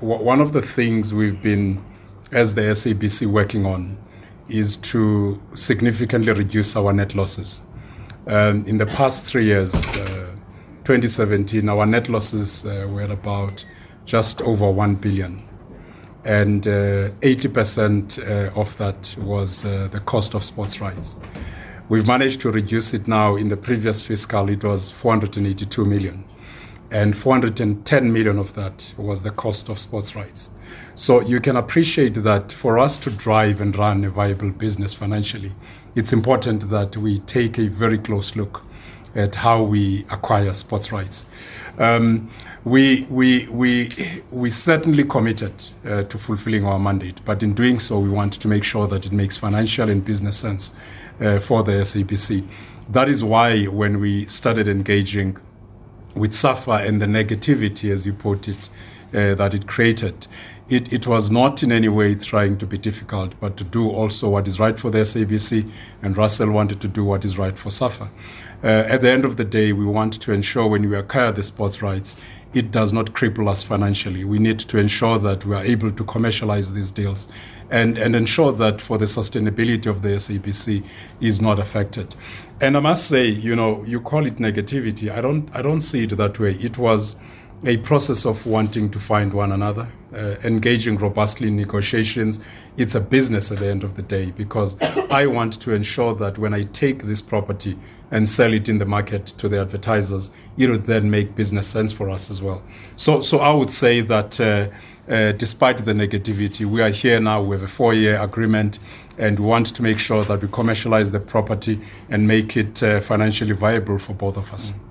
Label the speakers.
Speaker 1: one of the things we've been, as the SABC, working on is to significantly reduce our net losses. Um, in the past three years, uh, 2017, our net losses uh, were about just over 1 billion. And uh, 80% uh, of that was uh, the cost of sports rights. We've managed to reduce it now. In the previous fiscal, it was 482 million. And 410 million of that was the cost of sports rights. So you can appreciate that for us to drive and run a viable business financially, it's important that we take a very close look at how we acquire sports rights. Um, we, we, we, we certainly committed uh, to fulfilling our mandate, but in doing so, we want to make sure that it makes financial and business sense uh, for the SABC. That is why when we started engaging with SAFA and the negativity, as you put it, uh, that it created, it, it was not in any way trying to be difficult, but to do also what is right for the SABC, and Russell wanted to do what is right for SAFA. Uh, at the end of the day, we want to ensure when we acquire the sports rights, it does not cripple us financially. We need to ensure that we are able to commercialize these deals and, and ensure that for the sustainability of the SABC is not affected. And I must say, you know, you call it negativity. I don't I don't see it that way. It was a process of wanting to find one another, uh, engaging robustly in negotiations. It's a business at the end of the day because I want to ensure that when I take this property and sell it in the market to the advertisers, it would then make business sense for us as well. So, so I would say that uh, uh, despite the negativity, we are here now. Have a four-year agreement, and we want to make sure that we commercialize the property and make it uh, financially viable for both of us.
Speaker 2: Mm.